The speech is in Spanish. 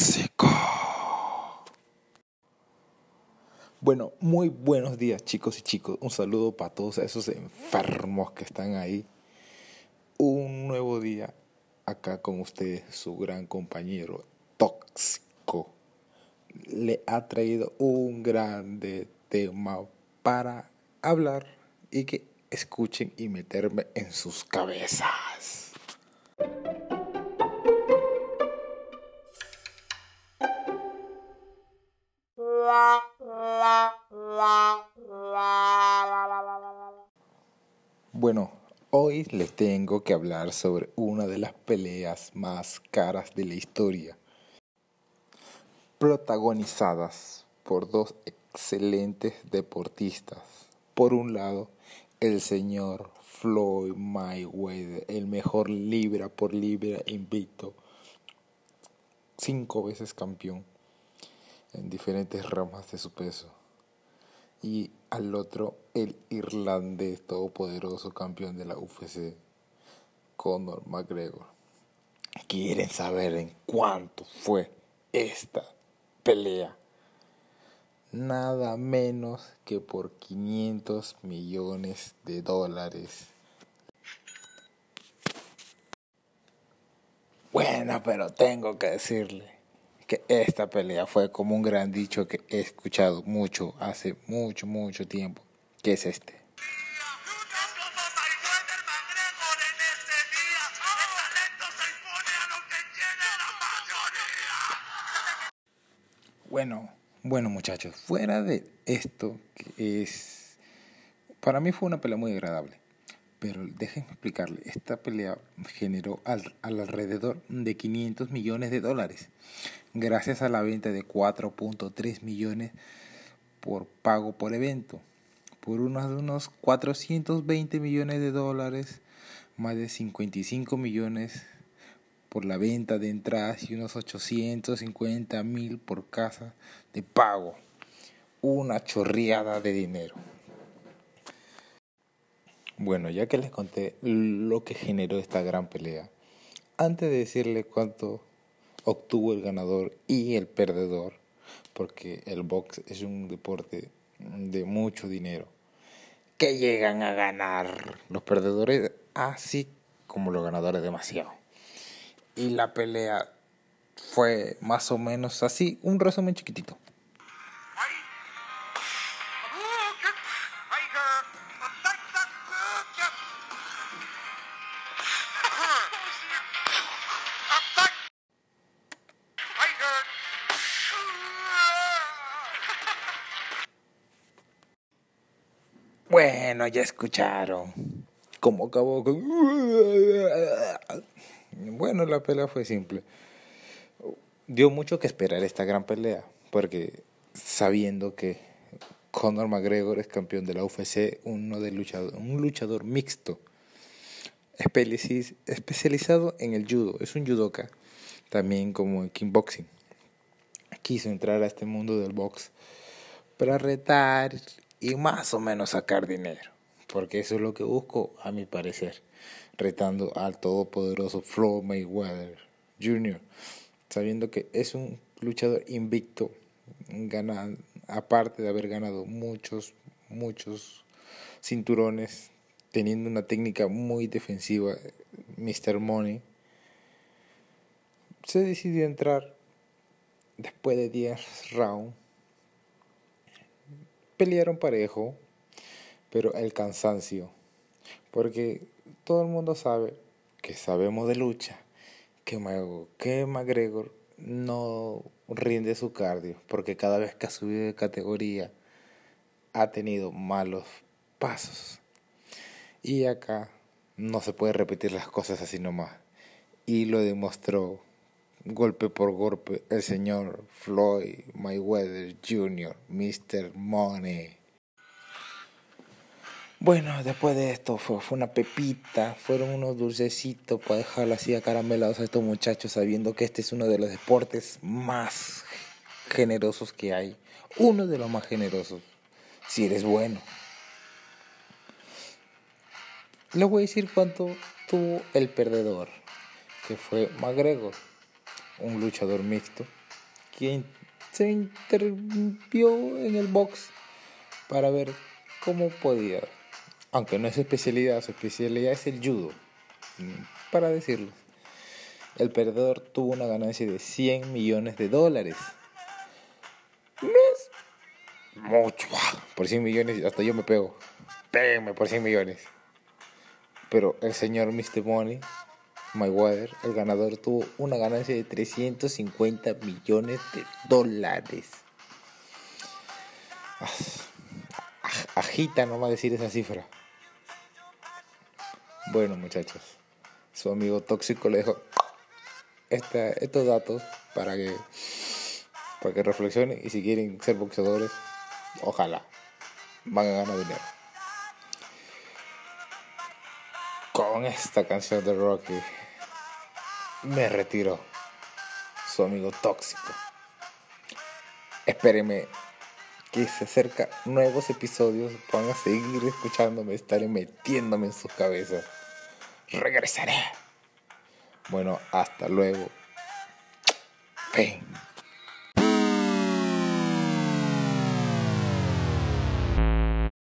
tóxico. Bueno, muy buenos días chicos y chicos. Un saludo para todos esos enfermos que están ahí. Un nuevo día acá con ustedes, su gran compañero tóxico. Le ha traído un grande tema para hablar y que escuchen y meterme en sus cabezas. Bueno, hoy les tengo que hablar sobre una de las peleas más caras de la historia, protagonizadas por dos excelentes deportistas. Por un lado, el señor Floyd Mayweather, el mejor libra por libra invicto, cinco veces campeón en diferentes ramas de su peso. Y al otro, el irlandés todopoderoso campeón de la UFC, Conor McGregor. ¿Quieren saber en cuánto fue esta pelea? Nada menos que por 500 millones de dólares. Bueno, pero tengo que decirle que esta pelea fue como un gran dicho que he escuchado mucho, hace mucho, mucho tiempo, que es este. Bueno, bueno muchachos, fuera de esto, que es... Para mí fue una pelea muy agradable. Pero déjenme explicarle, esta pelea generó al, alrededor de 500 millones de dólares, gracias a la venta de 4.3 millones por pago por evento, por unos, unos 420 millones de dólares, más de 55 millones por la venta de entradas y unos 850 mil por casa de pago. Una chorreada de dinero. Bueno, ya que les conté lo que generó esta gran pelea, antes de decirle cuánto obtuvo el ganador y el perdedor, porque el box es un deporte de mucho dinero, que llegan a ganar los perdedores así como los ganadores demasiado. Y la pelea fue más o menos así, un resumen chiquitito. Bueno, ya escucharon cómo acabó con... Bueno, la pelea fue simple. Dio mucho que esperar esta gran pelea, porque sabiendo que Conor McGregor es campeón de la UFC, uno de luchador, un luchador mixto, especializado en el judo, es un judoka, también como en kickboxing. Quiso entrar a este mundo del box para retar y más o menos sacar dinero, porque eso es lo que busco a mi parecer, retando al todopoderoso Floyd Mayweather Jr., sabiendo que es un luchador invicto, aparte de haber ganado muchos, muchos cinturones, teniendo una técnica muy defensiva, Mr. Money, se decidió entrar después de 10 rounds pelearon parejo, pero el cansancio, porque todo el mundo sabe que sabemos de lucha, que, que McGregor no rinde su cardio, porque cada vez que ha subido de categoría ha tenido malos pasos. Y acá no se puede repetir las cosas así nomás. Y lo demostró golpe por golpe el señor Floyd Mayweather Jr., Mr. Money. Bueno, después de esto fue, una pepita, fueron unos dulcecitos para dejarlo así acaramelados a estos muchachos sabiendo que este es uno de los deportes más generosos que hay. Uno de los más generosos, si eres bueno. Le voy a decir cuánto tuvo el perdedor, que fue McGregor un luchador mixto quien se intervio en el box para ver cómo podía. Aunque no es su especialidad, su especialidad es el judo. Para decirlo. El perdedor tuvo una ganancia de 100 millones de dólares. No es mucho. Por 100 millones hasta yo me pego. Péguenme por 100 millones. Pero el señor Mr. Money, Mayweather, el ganador, tuvo una ganancia de 350 millones de dólares. Agita nomás decir esa cifra. Bueno, muchachos, su amigo tóxico le dejó estos datos para que, para que reflexionen y si quieren ser boxeadores, ojalá van a ganar dinero. Con esta canción de Rocky me retiro. Su amigo tóxico. Espérenme que se acerca nuevos episodios. Van a seguir escuchándome, estaré metiéndome en sus cabezas. Regresaré. Bueno, hasta luego. Fin.